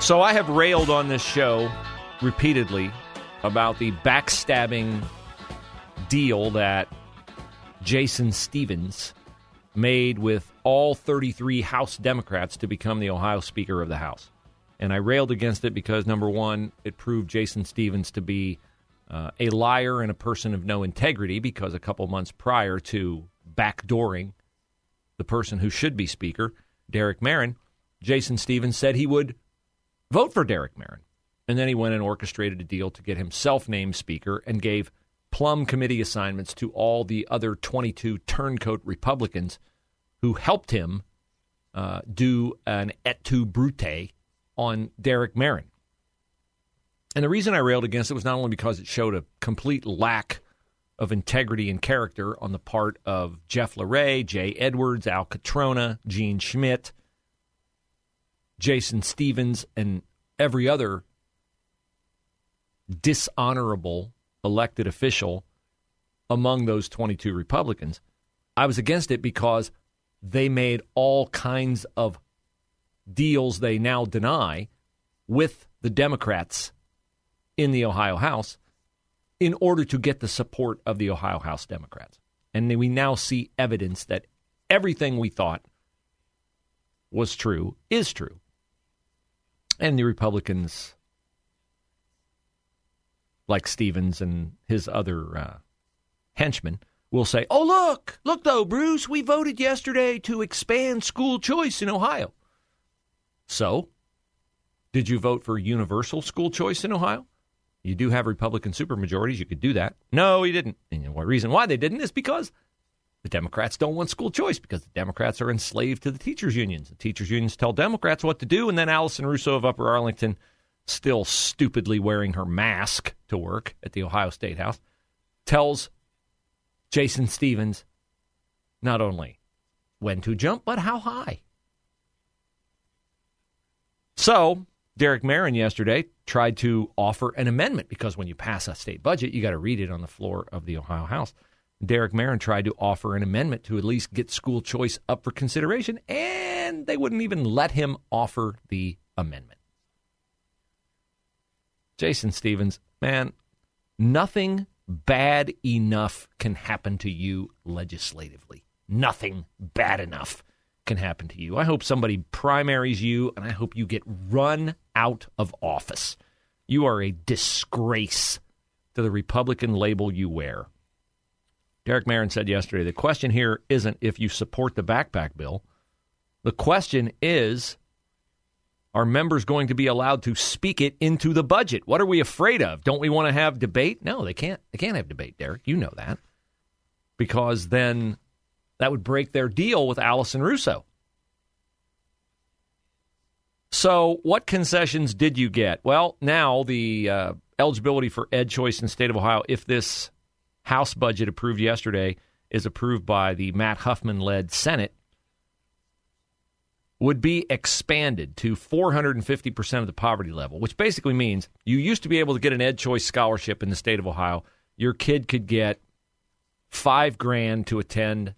So I have railed on this show repeatedly about the backstabbing deal that Jason Stephens made with all 33 House Democrats to become the Ohio Speaker of the House. And I railed against it because, number one, it proved Jason Stephens to be uh, a liar and a person of no integrity because a couple months prior to backdooring the person who should be Speaker, Derek Merrin, Jason Stephens said he would vote for Derek Merrin. And then he went and orchestrated a deal to get himself named Speaker and gave plum committee assignments to all the other 22 turncoat Republicans who helped him uh, do an et tu brute on Derek Merrin. And the reason I railed against it was not only because it showed a complete lack of integrity and character on the part of Jeff LaRe, Jay Edwards, Al Cutrona, Jean Schmidt, Jason Stephens, and every other dishonorable elected official among those 22 Republicans. I was against it because they made all kinds of deals they now deny with the Democrats in the Ohio House in order to get the support of the Ohio House Democrats. And we now see evidence that everything we thought was true is true. And the Republicans, like Stephens and his other uh, henchmen, will say, Oh, look, look, though, Bruce, we voted yesterday to expand school choice in Ohio. So, did you vote for universal school choice in Ohio? You do have Republican supermajorities. You could do that. No, he didn't. And the reason why they didn't is because the Democrats don't want school choice because the Democrats are enslaved to the teachers' unions. The teachers' unions tell Democrats what to do, and then Allison Russo of Upper Arlington, still stupidly wearing her mask to work at the Ohio State House, tells Jason Stephens not only when to jump, but how high. So Derek Merrin yesterday tried to offer an amendment because when you pass a state budget, you got to read it on the floor of the Ohio House. Derek Merrin tried to offer an amendment to at least get school choice up for consideration, and they wouldn't even let him offer the amendment. Jason Stephens, man, nothing bad enough can happen to you legislatively. Nothing bad enough can happen to you. I hope somebody primaries you, and I hope you get run out of office. You are a disgrace to the Republican label you wear. Derek Merrin said yesterday the question here isn't if you support the backpack bill. The question is are members going to be allowed to speak it into the budget? What are we afraid of? Don't we want to have debate? No, they can't. They can't have debate, Derek. You know that. Because then that would break their deal with Allison Russo. So, what concessions did you get? Well, now the uh, eligibility for Ed Choice in the state of Ohio, if this House budget approved yesterday is approved by the Matt Huffman led Senate, would be expanded to 450% of the poverty level, which basically means you used to be able to get an Ed Choice scholarship in the state of Ohio. Your kid could get five grand to attend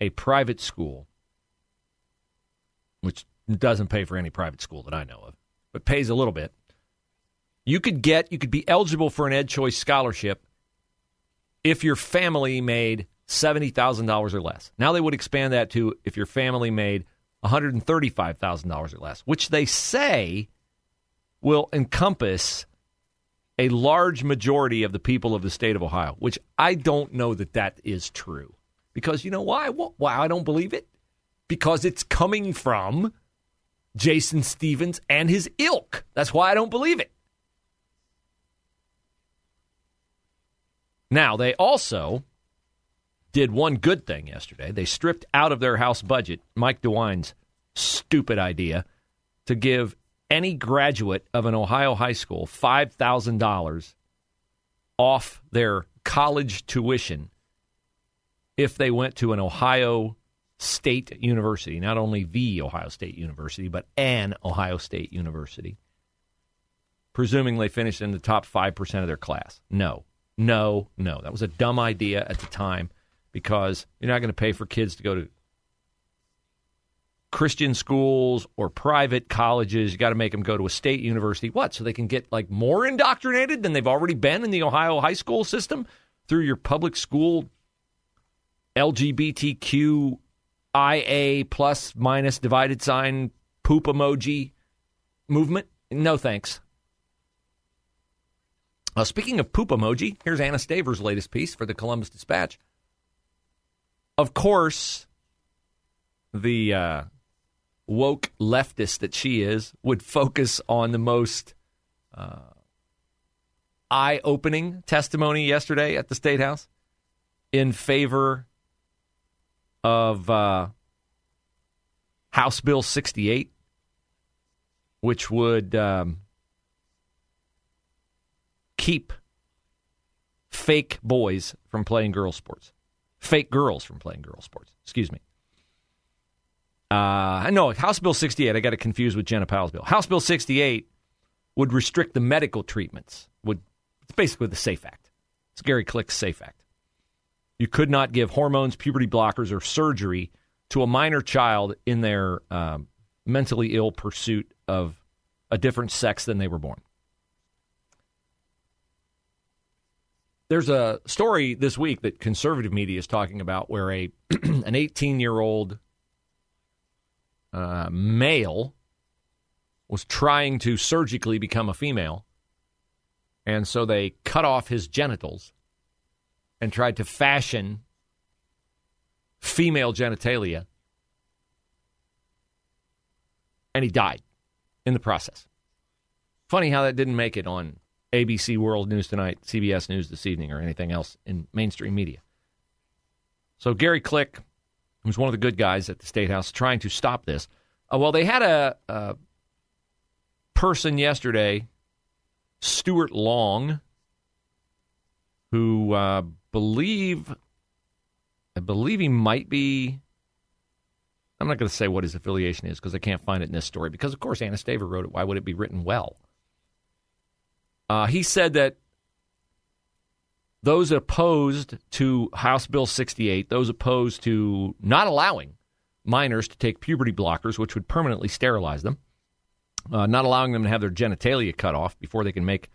a private school, which doesn't pay for any private school that I know of, but pays a little bit. You could get, you could be eligible for an Ed Choice scholarship if your family made $70,000 or less. Now they would expand that to if your family made $135,000 or less, which they say will encompass a large majority of the people of the state of Ohio, which I don't know that that is true. Because you know why? Why I don't believe it? Because it's coming from Jason Stephens and his ilk. That's why I don't believe it. Now, they also did one good thing yesterday. They stripped out of their House budget Mike DeWine's stupid idea to give any graduate of an Ohio high school $5,000 off their college tuition if they went to an Ohio State University, not only the Ohio State University, but an Ohio State University, presuming they finished in the top 5% of their class. No, no, no. That was a dumb idea at the time because you're not going to pay for kids to go to Christian schools or private colleges. You got to make them go to a state university. What? So they can get like more indoctrinated than they've already been in the Ohio high school system through your public school LGBTQ IA plus minus divided sign poop emoji movement? No thanks. Uh, speaking of poop emoji, here's Anna Staver's latest piece for the Columbus Dispatch. Of course, the uh, woke leftist that she is would focus on the most uh, eye opening testimony yesterday at the State House in favor of uh, House Bill 68, which would um, keep fake boys from playing girl sports, fake girls from playing girl sports. Excuse me. Uh, no, House Bill 68. I got it confused with Jena Powell's bill. House Bill 68 would restrict the medical treatments. Would it's basically the Safe Act. It's Gary Click's Safe Act. You could not give hormones, puberty blockers, or surgery to a minor child in their um, mentally ill pursuit of a different sex than they were born. There's a story this week that conservative media is talking about where a an 18 year old uh, male was trying to surgically become a female, and so they cut off his genitals and tried to fashion female genitalia, and he died in the process. Funny how that didn't make it on ABC World News Tonight, CBS News this evening, or anything else in mainstream media. So Gary Click who's one of the good guys at the State House, trying to stop this. Uh, well, they had a, a person yesterday, Stuart Long, who uh, believe, I believe he might be. I'm not going to say what his affiliation is because I can't find it in this story. Because of course Anna Staver wrote it. Why would it be written well? Uh, he said that those opposed to House Bill 68, those opposed to not allowing minors to take puberty blockers, which would permanently sterilize them, uh, not allowing them to have their genitalia cut off before they can make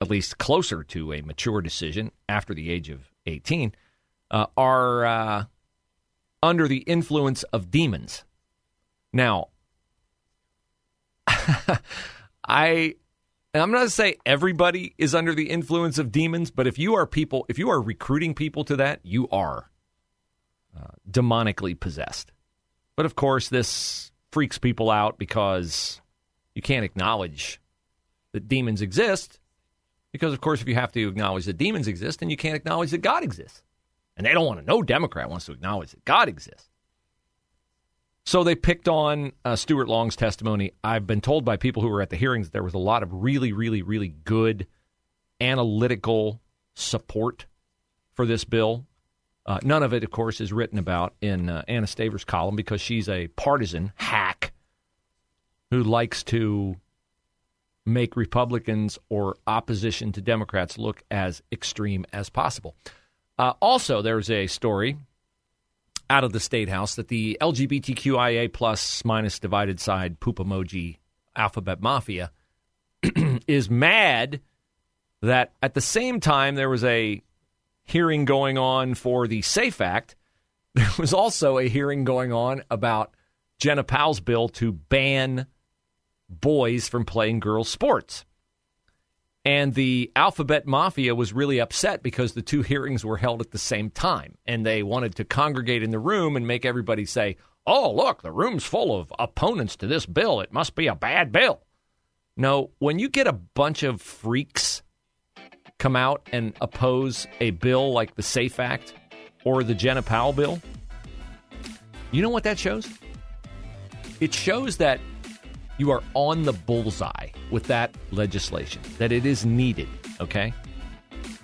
at least closer to a mature decision after the age of 18, uh, are uh, under the influence of demons. Now, I I'm not to say everybody is under the influence of demons, but if you are people, if you are recruiting people to that, you are uh, demonically possessed. But of course, this freaks people out because you can't acknowledge that demons exist. Because, of course, if you have to acknowledge that demons exist, then you can't acknowledge that God exists. And they don't want to, no Democrat wants to acknowledge that God exists. So they picked on uh, Stuart Long's testimony. I've been told by people who were at the hearings that there was a lot of really, really, really good analytical support for this bill. Uh, none of it, of course, is written about in uh, Anna Staver's column because she's a partisan hack who likes to make Republicans or opposition to Democrats look as extreme as possible. Uh, also, there's a story out of the state house that the LGBTQIA plus minus divided side poop emoji alphabet mafia is mad that at the same time there was a hearing going on for the SAFE Act, there was also a hearing going on about Jena Powell's bill to ban boys from playing girls' sports. And the Alphabet Mafia was really upset because the two hearings were held at the same time. And they wanted to congregate in the room and make everybody say, oh, look, the room's full of opponents to this bill. It must be a bad bill. No, when you get a bunch of freaks come out and oppose a bill like the SAFE Act, or the Jena Powell bill, you know what that shows? It shows that you are on the bullseye with that legislation, that it is needed, okay?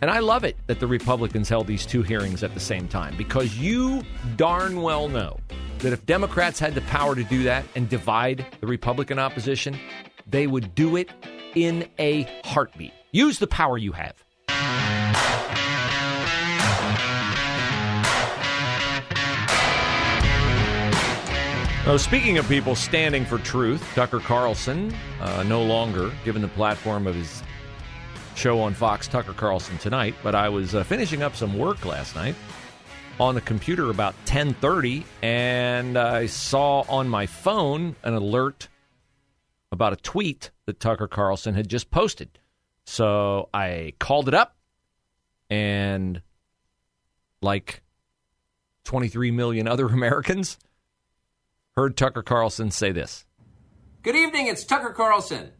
And I love it that the Republicans held these two hearings at the same time because you darn well know that if Democrats had the power to do that and divide the Republican opposition, they would do it in a heartbeat. Use the power you have. Speaking of people standing for truth, Tucker Carlson, uh, no longer given the platform of his show on Fox, Tucker Carlson tonight. But I was uh, finishing up some work last night on the computer about 10:30, and I saw on my phone an alert about a tweet that Tucker Carlson had just posted. So I called it up, and like 23 million other Americans heard Tucker Carlson say this. Good evening, it's Tucker Carlson.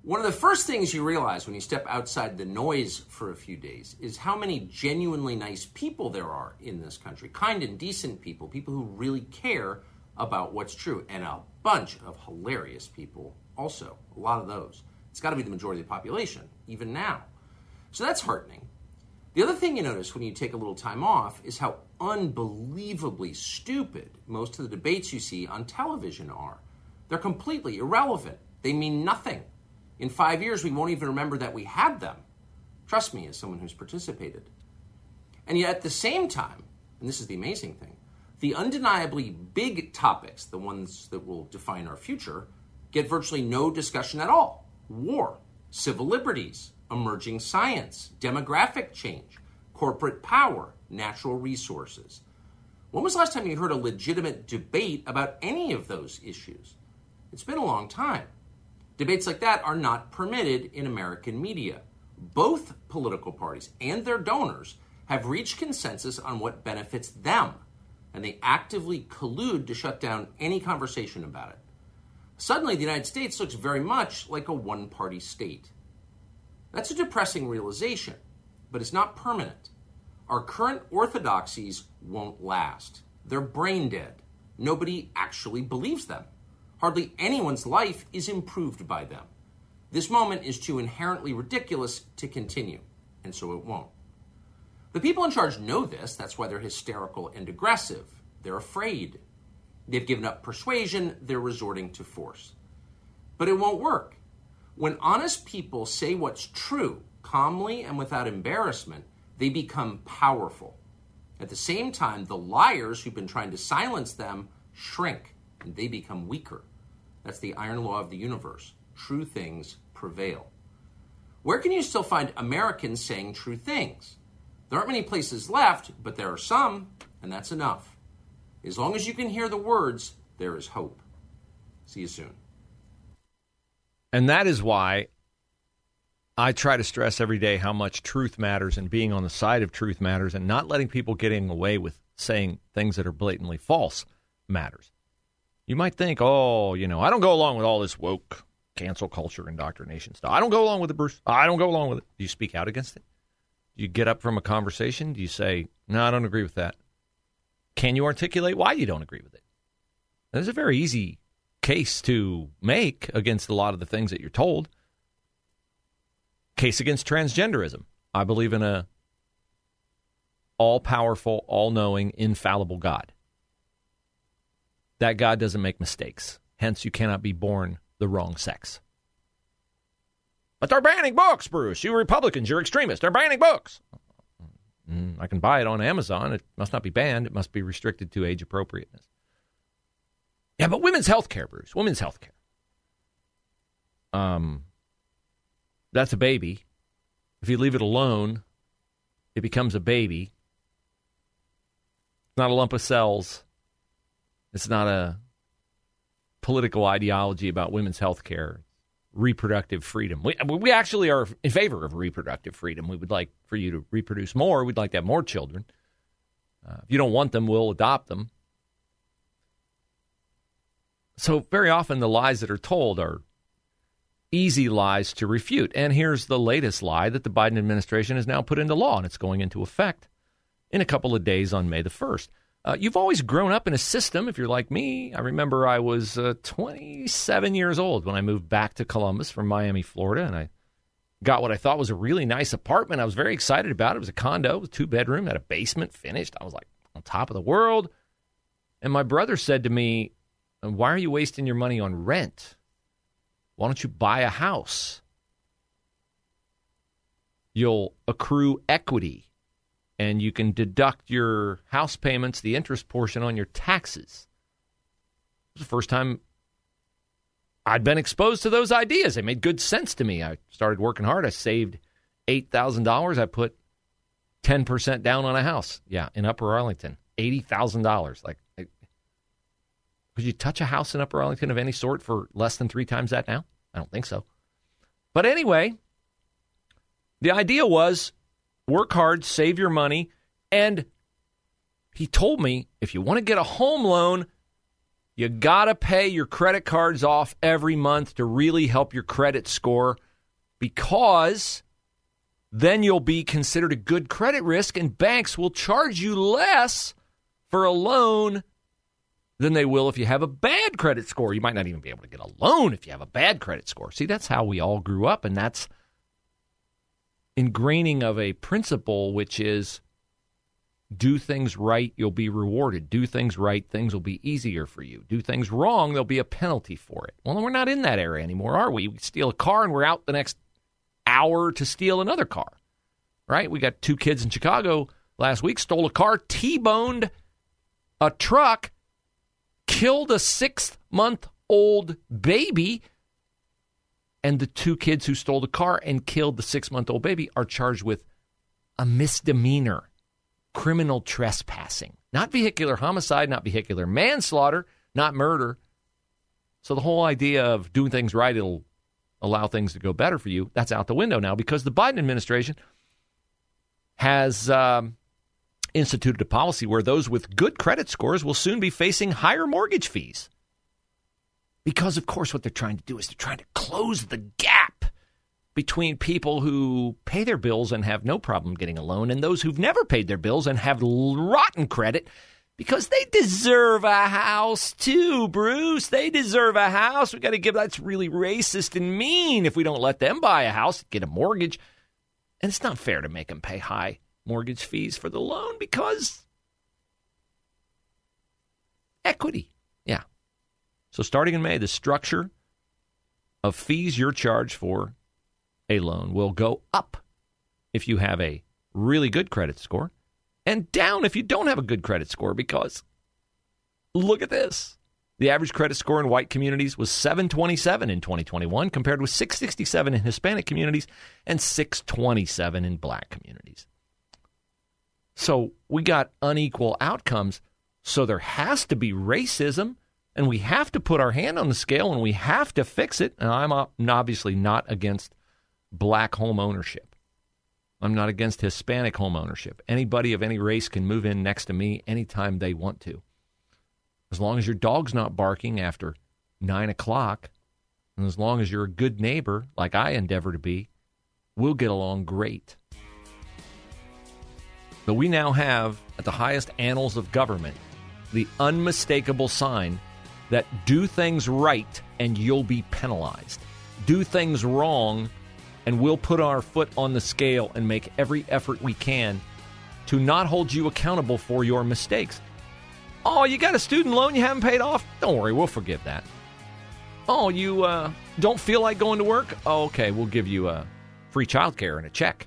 One of the first things you realize when you step outside the noise for a few days is how many genuinely nice people there are in this country. Kind and decent people, people who really care about what's true, and a bunch of hilarious people also. A lot of those. It's got to be the majority of the population, even now. So that's heartening. The other thing you notice when you take a little time off is how unbelievably stupid most of the debates you see on television are. They're completely irrelevant. They mean nothing. In five years, we won't even remember that we had them. Trust me, as someone who's participated. And yet, at the same time, and this is the amazing thing, the undeniably big topics, the ones that will define our future, get virtually no discussion at all war, civil liberties, emerging science, demographic change, corporate power, natural resources. When was the last time you heard a legitimate debate about any of those issues? It's been a long time. Debates like that are not permitted in American media. Both political parties and their donors have reached consensus on what benefits them, and they actively collude to shut down any conversation about it. Suddenly, the United States looks very much like a one party state. That's a depressing realization, but it's not permanent. Our current orthodoxies won't last. They're brain dead. Nobody actually believes them. Hardly anyone's life is improved by them. This moment is too inherently ridiculous to continue, and so it won't. The people in charge know this, that's why they're hysterical and aggressive. They're afraid. They've given up persuasion, they're resorting to force. But it won't work. When honest people say what's true, calmly and without embarrassment, they become powerful. At the same time, the liars who've been trying to silence them shrink and they become weaker. That's the iron law of the universe. True things prevail. Where can you still find Americans saying true things? There aren't many places left, but there are some, and that's enough. As long as you can hear the words, there is hope. See you soon. And that is why I try to stress every day how much truth matters and being on the side of truth matters and not letting people getting away with saying things that are blatantly false matters. You might think, oh, you know, I don't go along with all this woke cancel culture indoctrination stuff. I don't go along with it, Bruce. I don't go along with it. Do you speak out against it? Do you get up from a conversation? Do you say, no, I don't agree with that? Can you articulate why you don't agree with it? There's a very easy case to make against a lot of the things that you're told. Case against transgenderism. I believe in a all powerful, all knowing, infallible God. That God doesn't make mistakes. Hence, you cannot be born the wrong sex. But they're banning books, Bruce. You Republicans, you're extremists. They're banning books. Mm, I can buy it on Amazon. It must not be banned. It must be restricted to age appropriateness. Yeah, but women's health care, Bruce. Women's health care. Um, that's a baby. If you leave it alone, it becomes a baby. It's not a lump of cells. It's not a political ideology about women's health care, reproductive freedom. We, we actually are in favor of reproductive freedom. We would like for you to reproduce more. We'd like to have more children. Uh, if you don't want them, we'll adopt them. So, very often the lies that are told are easy lies to refute. And here's the latest lie that the Biden administration has now put into law, and it's going into effect in a couple of days on May the 1st. Uh, you've always grown up in a system. If you're like me, I remember I was uh, 27 years old when I moved back to Columbus from Miami, Florida, and I got what I thought was a really nice apartment. I was very excited about it. It was a condo, with two bedroom, had a basement finished. I was like on top of the world. And my brother said to me, "Why are you wasting your money on rent? Why don't you buy a house? You'll accrue equity." and you can deduct your house payments, the interest portion on your taxes. It was the first time I'd been exposed to those ideas. They made good sense to me. I started working hard. I saved $8,000. I put 10% down on a house. Yeah, in Upper Arlington. $80,000. Like, could you touch a house in Upper Arlington of any sort for less than three times that now? I don't think so. But anyway, the idea was work hard, save your money. And he told me if you want to get a home loan, you got to pay your credit cards off every month to really help your credit score because then you'll be considered a good credit risk and banks will charge you less for a loan than they will if you have a bad credit score. You might not even be able to get a loan if you have a bad credit score. See, that's how we all grew up, and that's ingraining of a principle which is do things right, you'll be rewarded. Do things right, things will be easier for you. Do things wrong, there'll be a penalty for it. Well, we're not in that area anymore, are we? We steal a car and we're out the next hour to steal another car, right? We got two kids in Chicago last week, stole a car, T boned a truck, killed a six month old baby and the two kids who stole the car and killed the six month old baby are charged with a misdemeanor, criminal trespassing, not vehicular homicide, not vehicular manslaughter, not murder. So the whole idea of doing things right, it'll allow things to go better for you, that's out the window now because the Biden administration has um, instituted a policy where those with good credit scores will soon be facing higher mortgage fees. Because, of course, what they're trying to do is they're trying to close the gap between people who pay their bills and have no problem getting a loan and those who've never paid their bills and have rotten credit because they deserve a house too, Bruce. They deserve a house. We got to give that's really racist and mean if we don't let them buy a house, get a mortgage. And it's not fair to make them pay high mortgage fees for the loan because equity. Yeah. So, starting in May, the structure of fees you're charged for a loan will go up if you have a really good credit score and down if you don't have a good credit score because look at this. The average credit score in white communities was 727 in 2021 compared with 667 in Hispanic communities and 627 in black communities. So we got unequal outcomes. So there has to be racism and we have to put our hand on the scale and we have to fix it. And I'm obviously not against black home ownership. I'm not against Hispanic home ownership. Anybody of any race can move in next to me anytime they want to. As long as your dog's not barking after nine o'clock, and as long as you're a good neighbor, like I endeavor to be, we'll get along great. But we now have, at the highest annals of government, the unmistakable sign that do things right and you'll be penalized. Do things wrong and we'll put our foot on the scale and make every effort we can to not hold you accountable for your mistakes. Oh, you got a student loan you haven't paid off? Don't worry, we'll forgive that. Oh, you uh, don't feel like going to work? Oh, okay, we'll give you a free childcare and a check.